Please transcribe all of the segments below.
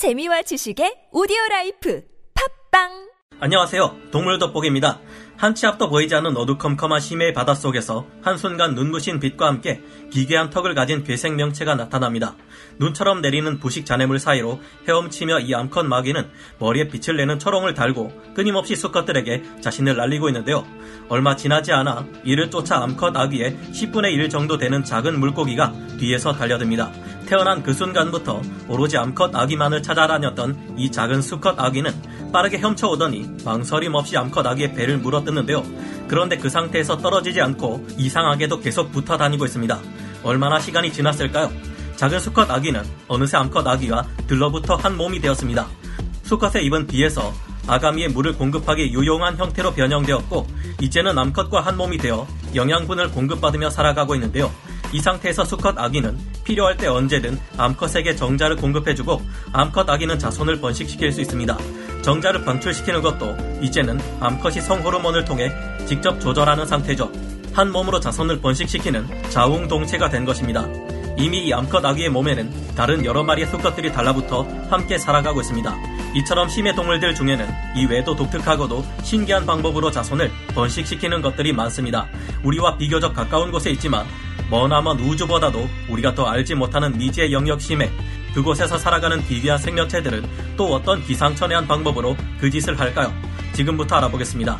재미와 지식의 오디오 라이프 팟빵 안녕하세요. 동물 돋보기입니다. 한치 앞도 보이지 않는 어두컴컴한 심해의 바닷속에서 한순간 눈부신 빛과 함께 기괴한 턱을 가진 괴생명체가 나타납니다. 눈처럼 내리는 부식 잔해물 사이로 헤엄치며 이 암컷 아귀는 머리에 빛을 내는 초롱을 달고 끊임없이 수컷들에게 자신을 알리고 있는데요. 얼마 지나지 않아 이를 쫓아 암컷 아귀의 10분의 1 정도 되는 작은 물고기가 뒤에서 달려듭니다. 태어난 그 순간부터 오로지 암컷 아기만을 찾아 다녔던 이 작은 수컷 아기는 빠르게 헤엄쳐오더니 망설임 없이 암컷 아기의 배를 물어뜯는데요. 그런데 그 상태에서 떨어지지 않고 이상하게도 계속 붙어 다니고 있습니다. 얼마나 시간이 지났을까요? 작은 수컷 아기는 어느새 암컷 아기와 들러붙어 한 몸이 되었습니다. 수컷의 입은 비에서 아가미에 물을 공급하기 유용한 형태로 변형되었고 이제는 암컷과 한 몸이 되어 영양분을 공급받으며 살아가고 있는데요. 이 상태에서 수컷 아기는 필요할 때 언제든 암컷에게 정자를 공급해주고 암컷 아기는 자손을 번식시킬 수 있습니다. 정자를 방출시키는 것도 이제는 암컷이 성호르몬을 통해 직접 조절하는 상태죠. 한 몸으로 자손을 번식시키는 자웅동체가 된 것입니다. 이미 이 암컷 아기의 몸에는 다른 여러 마리의 수컷들이 달라붙어 함께 살아가고 있습니다. 이처럼 심해 동물들 중에는 이외에도 독특하고도 신기한 방법으로 자손을 번식시키는 것들이 많습니다. 우리와 비교적 가까운 곳에 있지만 머나먼 우주보다도 우리가 더 알지 못하는 미지의 영역 심해 그곳에서 살아가는 기괴한 생명체들은 또 어떤 기상천외한 방법으로 그 짓을 할까요? 지금부터 알아보겠습니다.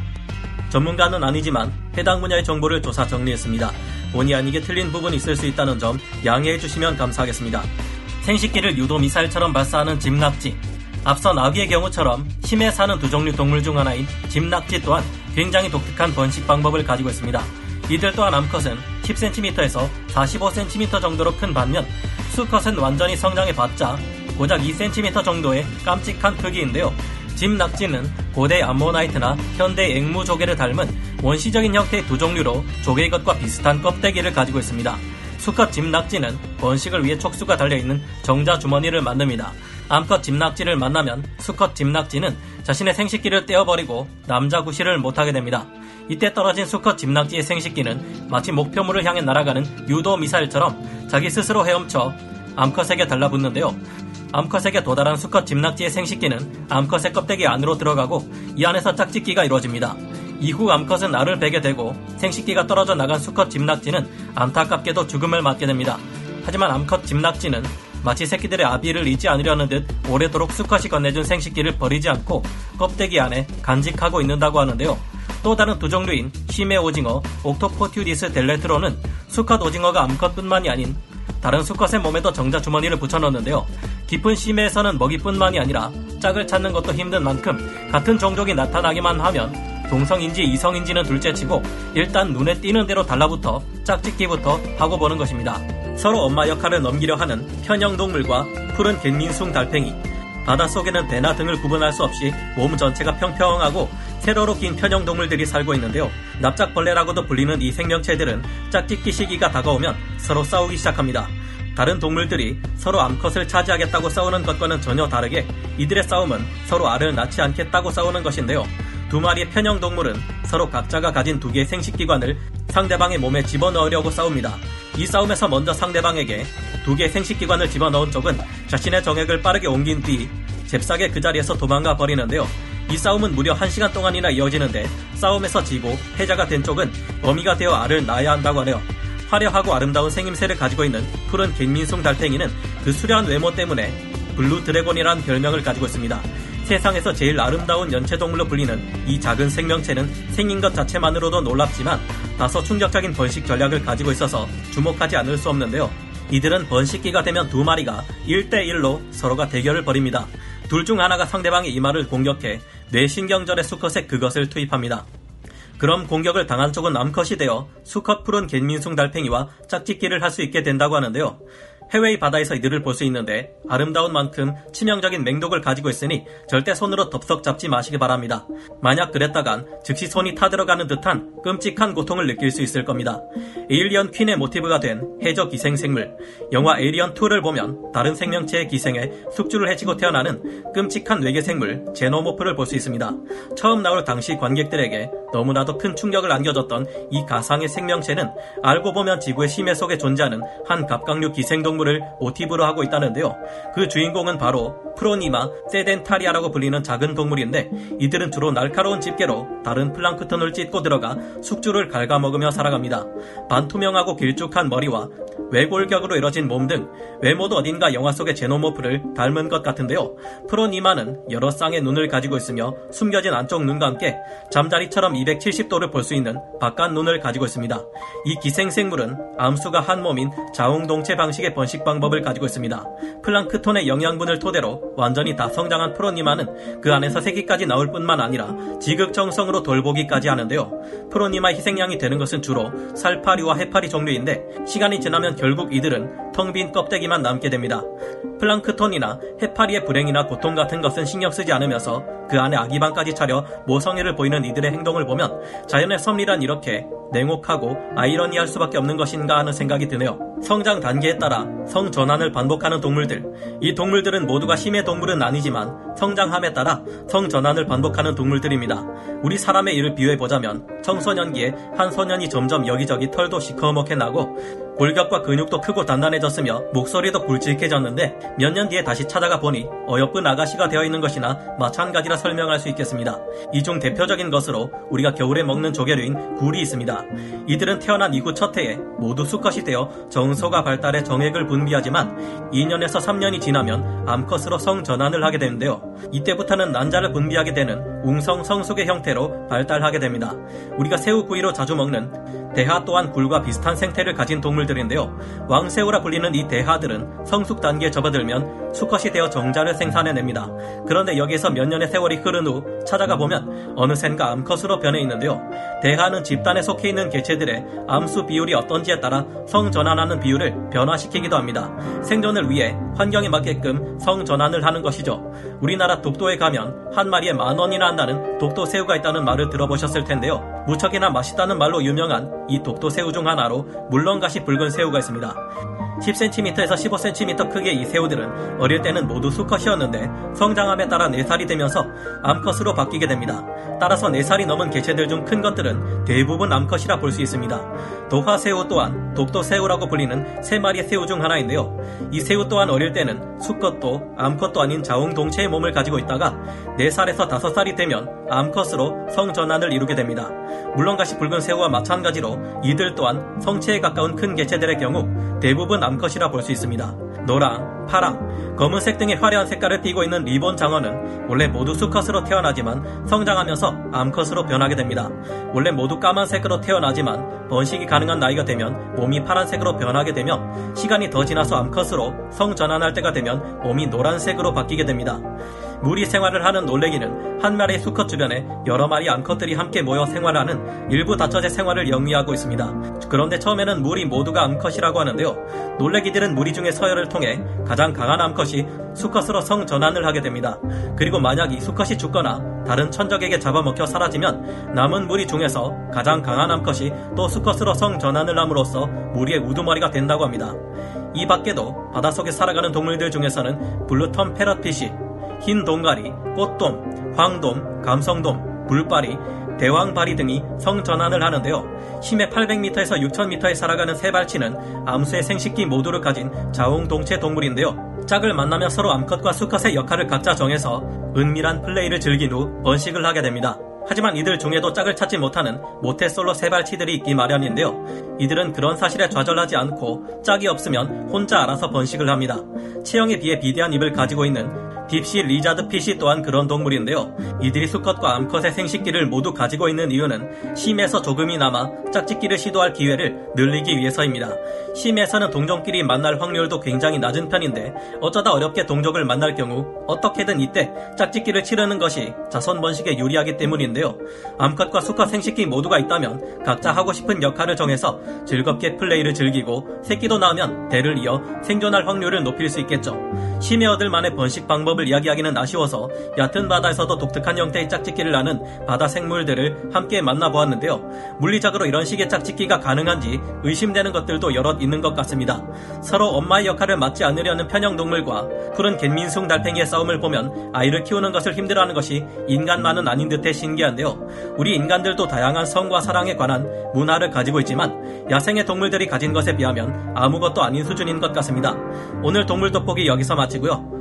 전문가는 아니지만 해당 분야의 정보를 조사 정리했습니다. 본의 아니게 틀린 부분이 있을 수 있다는 점 양해해 주시면 감사하겠습니다. 생식기를 유도 미사일처럼 발사하는 집낙지. 앞서 나비의 경우처럼 심해 사는 두족류 동물 중 하나인 집낙지 또한 굉장히 독특한 번식 방법을 가지고 있습니다. 이들 또한 암컷은 10cm에서 45cm 정도로 큰 반면 수컷은 완전히 성장해봤자 고작 2cm 정도의 깜찍한 크기인데요. 집낙지는 고대 암모나이트나 현대 앵무 조개를 닮은 원시적인 형태의 두족류로 조개의 것과 비슷한 껍데기를 가지고 있습니다. 수컷 짐낙지는 번식을 위해 촉수가 달려있는 정자 주머니를 만듭니다. 암컷 짐낙지를 만나면 수컷 짐낙지는 자신의 생식기를 떼어버리고 남자 구실을 못하게 됩니다. 이때 떨어진 수컷 짐낙지의 생식기는 마치 목표물을 향해 날아가는 유도 미사일처럼 자기 스스로 헤엄쳐 암컷에게 달라붙는데요. 암컷에게 도달한 수컷 짐낙지의 생식기는 암컷의 껍데기 안으로 들어가고 이 안에서 짝짓기가 이루어집니다. 이후 암컷은 알을 베게 되고 생식기가 떨어져 나간 수컷 짐낙지는 안타깝게도 죽음을 맞게 됩니다. 하지만 암컷 짐낙지는 마치 새끼들의 아비를 잊지 않으려는 듯 오래도록 수컷이 건네준 생식기를 버리지 않고 껍데기 안에 간직하고 있는다고 하는데요. 또 다른 두 종류인 심해 오징어, 옥토포튜디스 델레트로는 수컷 오징어가 암컷뿐만이 아닌 다른 수컷의 몸에도 정자 주머니를 붙여넣는데요. 깊은 심해에서는 먹이뿐만이 아니라 짝을 찾는 것도 힘든 만큼 같은 종족이 나타나기만 하면 동성인지 이성인지는 둘째치고 일단 눈에 띄는 대로 달라붙어 짝짓기부터 하고 보는 것입니다. 서로 엄마 역할을 넘기려 하는 편형동물과 푸른 갯민숭 달팽이 바닷속에는 배나 등을 구분할 수 없이 몸 전체가 평평하고 세로로 긴 편형동물들이 살고 있는데요. 납작벌레라고도 불리는 이 생명체들은 짝짓기 시기가 다가오면 서로 싸우기 시작합니다. 다른 동물들이 서로 암컷을 차지하겠다고 싸우는 것과는 전혀 다르게 이들의 싸움은 서로 알을 낳지 않겠다고 싸우는 것인데요. 두 마리의 편형 동물은 서로 각자가 가진 두 개의 생식기관을 상대방의 몸에 집어넣으려고 싸웁니다. 이 싸움에서 먼저 상대방에게 두 개의 생식기관을 집어넣은 쪽은 자신의 정액을 빠르게 옮긴 뒤 잽싸게 그 자리에서 도망가 버리는데요. 이 싸움은 무려 1시간 동안이나 이어지는데 싸움에서 지고 패자가 된 쪽은 어미가 되어 알을 낳아야 한다고 하네요. 화려하고 아름다운 생김새를 가지고 있는 푸른 갱민숭 달팽이는 그 수려한 외모 때문에 blue dragon이라는 별명을 가지고 있습니다. 세상에서 제일 아름다운 연체동물로 불리는 이 작은 생명체는 생긴 것 자체만으로도 놀랍지만 다소 충격적인 번식 전략을 가지고 있어서 주목하지 않을 수 없는데요. 이들은 번식기가 되면 두 마리가 1대1로 서로가 대결을 벌입니다. 둘 중 하나가 상대방의 이마를 공격해 뇌신경절의 수컷의 그것을 투입합니다. 그럼 공격을 당한 쪽은 암컷이 되어 수컷 푸른 갯민숭달팽이와 짝짓기를 할 수 있게 된다고 하는데요. 해외의 바다에서 이들을 볼 수 있는데 아름다운 만큼 치명적인 맹독을 가지고 있으니 절대 손으로 덥석 잡지 마시기 바랍니다. 만약 그랬다간 즉시 손이 타들어가는 듯한 끔찍한 고통을 느낄 수 있을 겁니다. 에일리언 퀸의 모티브가 된 해저 기생생물 영화 에일리언 2를 보면 다른 생명체의 기생에 숙주를 해치고 태어나는 끔찍한 외계생물 제노모프를 볼 수 있습니다. 처음 나올 당시 관객들에게 너무나도 큰 충격을 안겨줬던 이 가상의 생명체는 알고 보면 지구의 심해 속에 존재하는 한 갑각류 기생동물을 모티브로 하고 있다는데요. 그 주인공은 바로 프로니마 세덴타리아라고 불리는 작은 동물인데 이들은 주로 날카로운 집게로 다른 플랑크톤을 찢고 들어가 숙주를 갉아먹으며 살아갑니다. 반투명하고 길쭉한 머리와 외골격으로 이뤄진 몸 등 외모도 어딘가 영화 속의 제노모프를 닮은 것 같은데요. 프로니마는 여러 쌍의 눈을 가지고 있으며 숨겨진 안쪽 눈과 함께 잠자리처럼 270도를 볼 수 있는 바깥 눈을 가지고 있습니다. 이 기생생물은 암수가 한 몸인 자웅동체 방식의 번식 방법을 가지고 있습니다. 플랑크톤의 영양분을 토대로 완전히 다 성장한 프로니마는 그 안에서 새끼까지 나올 뿐만 아니라 지극정성으로 돌보기까지 하는데요. 프로니마 희생양이 되는 것은 주로 살파리와 해파리 종류인데 시간이 지나면 결국 이들은 텅 빈 껍데기만 남게 됩니다. 플랑크톤이나 해파리의 불행이나 고통 같은 것은 신경 쓰지 않으면서 그 안에 아기방까지 차려 모성애를 보이는 이들의 행동을 보면 자연의 섭리란 이렇게 냉혹하고 아이러니할 수밖에 없는 것인가 하는 생각이 드네요. 성장 단계에 따라 성 전환을 반복하는 동물들. 이 동물들은 모두가 힘의 동물은 아니지만 성장함에 따라 성 전환을 반복하는 동물들입니다. 우리 사람의 일을 비유해 보자면 청소년기에 한 소년이 점점 여기저기 털도 시커멓게 나고 골격과 근육도 크고 단단해졌으며 목소리도 굵직해졌는데 몇 년 뒤에 다시 찾아가 보니 어여쁜 아가씨가 되어 있는 것이나 마찬가지라 설명할 수 있겠습니다. 이 중 대표적인 것으로 우리가 겨울에 먹는 조개류인 굴이 있습니다. 이들은 태어난 이후 첫 해에 모두 수컷이 되어 정소가 발달해 정액을 분비하지만 2년에서 3년이 지나면 암컷으로 성전환을 하게 되는데요. 이때부터는 난자를 분비하게 되는 웅성 성숙의 형태로 발달하게 됩니다. 우리가 새우 구이로 자주 먹는 대하 또한 굴과 비슷한 생태를 가진 동물들인데요. 왕새우라 불리는 이 대하들은 성숙 단계에 접어들면 수컷이 되어 정자를 생산해냅니다. 그런데 여기에서 몇 년의 세월이 흐른 후 찾아가 보면 어느샌가 암컷으로 변해 있는데요. 대하는 집단에 속해 있는 개체들의 암수 비율이 어떤지에 따라 성전환하는 비율을 변화시키기도 합니다. 생존을 위해 환경에 맞게끔 성전환을 하는 것이죠. 우리나라 독도에 가면 한 마리에 만 원이나 한다는 독도 새우가 있다는 말을 들어보셨을 텐데요. 무척이나 맛있다는 말로 유명한 이 독도 새우 중 하나로 물렁가시 붉은 새우가 있습니다. 10cm에서 15cm 크기의 이 새우들은 어릴 때는 모두 수컷이었는데 성장함에 따라 4살이 되면서 암컷으로 바뀌게 됩니다. 따라서 4살이 넘은 개체들 중 큰 것들은 대부분 암컷이라 볼 수 있습니다. 도화새우 또한 독도새우라고 불리는 세 마리의 새우 중 하나인데요. 이 새우 또한 어릴 때는 수컷도 암컷도 아닌 자웅동체의 몸을 가지고 있다가 4살에서 5살이 되면 암컷으로 성전환을 이루게 됩니다. 물렁가시 붉은 새우와 마찬가지로 이들 또한 성체에 가까운 큰 개체들의 경우 대부분 암컷이라 볼 수 있습니다. 노랑, 파랑, 검은색 등의 화려한 색깔을 띠고 있는 리본 장어는 원래 모두 수컷으로 태어나지만 성장하면서 암컷으로 변하게 됩니다. 원래 모두 까만색으로 태어나지만 번식이 가능한 나이가 되면 몸이 파란색으로 변하게 되며 시간이 더 지나서 암컷으로 성전환할 때가 되면 몸이 노란색으로 바뀌게 됩니다. 무리 생활을 하는 놀래기는 한 마리의 수컷 주변에 여러 마리 암컷들이 함께 모여 생활하는 일부다처제 생활을 영위하고 있습니다. 그런데 처음에는 무리 모두가 암컷이라고 하는데요. 놀래기들은 무리 중에 서열을 통해 가장 강한 암컷이 수컷으로 성 전환을 하게 됩니다. 그리고 만약 이 수컷이 죽거나 다른 천적에게 잡아먹혀 사라지면 남은 무리 중에서 가장 강한 암컷이 또 수컷으로 성 전환을 함으로써 무리의 우두머리가 된다고 합니다. 이 밖에도 바닷속에 살아가는 동물들 중에서는 bluechin parrotfish, 흰동가리, 꽃돔, 황돔, 감성돔, 불바리, 대왕바리 등이 성전환을 하는데요. 심해 800m에서 6000m에 살아가는 세발치는 암수의 생식기 모두를 가진 자웅동체 동물인데요. 짝을 만나며 서로 암컷과 수컷의 역할을 각자 정해서 은밀한 플레이를 즐긴 후 번식을 하게 됩니다. 하지만 이들 중에도 짝을 찾지 못하는 모태솔로 세발치들이 있기 마련인데요. 이들은 그런 사실에 좌절하지 않고 짝이 없으면 혼자 알아서 번식을 합니다. 체형에 비해 비대한 입을 가지고 있는 deepsea lizardfish 또한 그런 동물인데요. 이들이 수컷과 암컷의 생식기를 모두 가지고 있는 이유는 심해에서 조금이나마 짝짓기를 시도할 기회를 늘리기 위해서입니다. 심해에서는 동종끼리 만날 확률도 굉장히 낮은 편인데 어쩌다 어렵게 동족을 만날 경우 어떻게든 이때 짝짓기를 치르는 것이 자손 번식에 유리하기 때문인데요. 암컷과 수컷 생식기 모두가 있다면 각자 하고 싶은 역할을 정해서 즐겁게 플레이를 즐기고 새끼도 낳으면 대를 이어 생존할 확률을 높일 수 있겠죠. 심해 얻을 만의 번식 방법을 방법을 이야기하기는 아쉬워서 얕은 바다에서도 독특한 형태의 짝짓기를 하는 바다 생물들을 함께 만나보았는데요. 물리적으로 이런 식의 짝짓기가 가능한지 의심되는 것들도 여럿 있는 것 같습니다. 서로 엄마의 역할을 맡지 않으려는 편형 동물과 푸른 갯민숭 달팽이의 싸움을 보면 아이를 키우는 것을 힘들어하는 것이 인간만은 아닌 듯해 신기한데요. 우리 인간들도 다양한 성과 사랑에 관한 문화를 가지고 있지만 야생의 동물들이 가진 것에 비하면 아무것도 아닌 수준인 것 같습니다. 오늘 동물 돋보기 여기서 마치고요.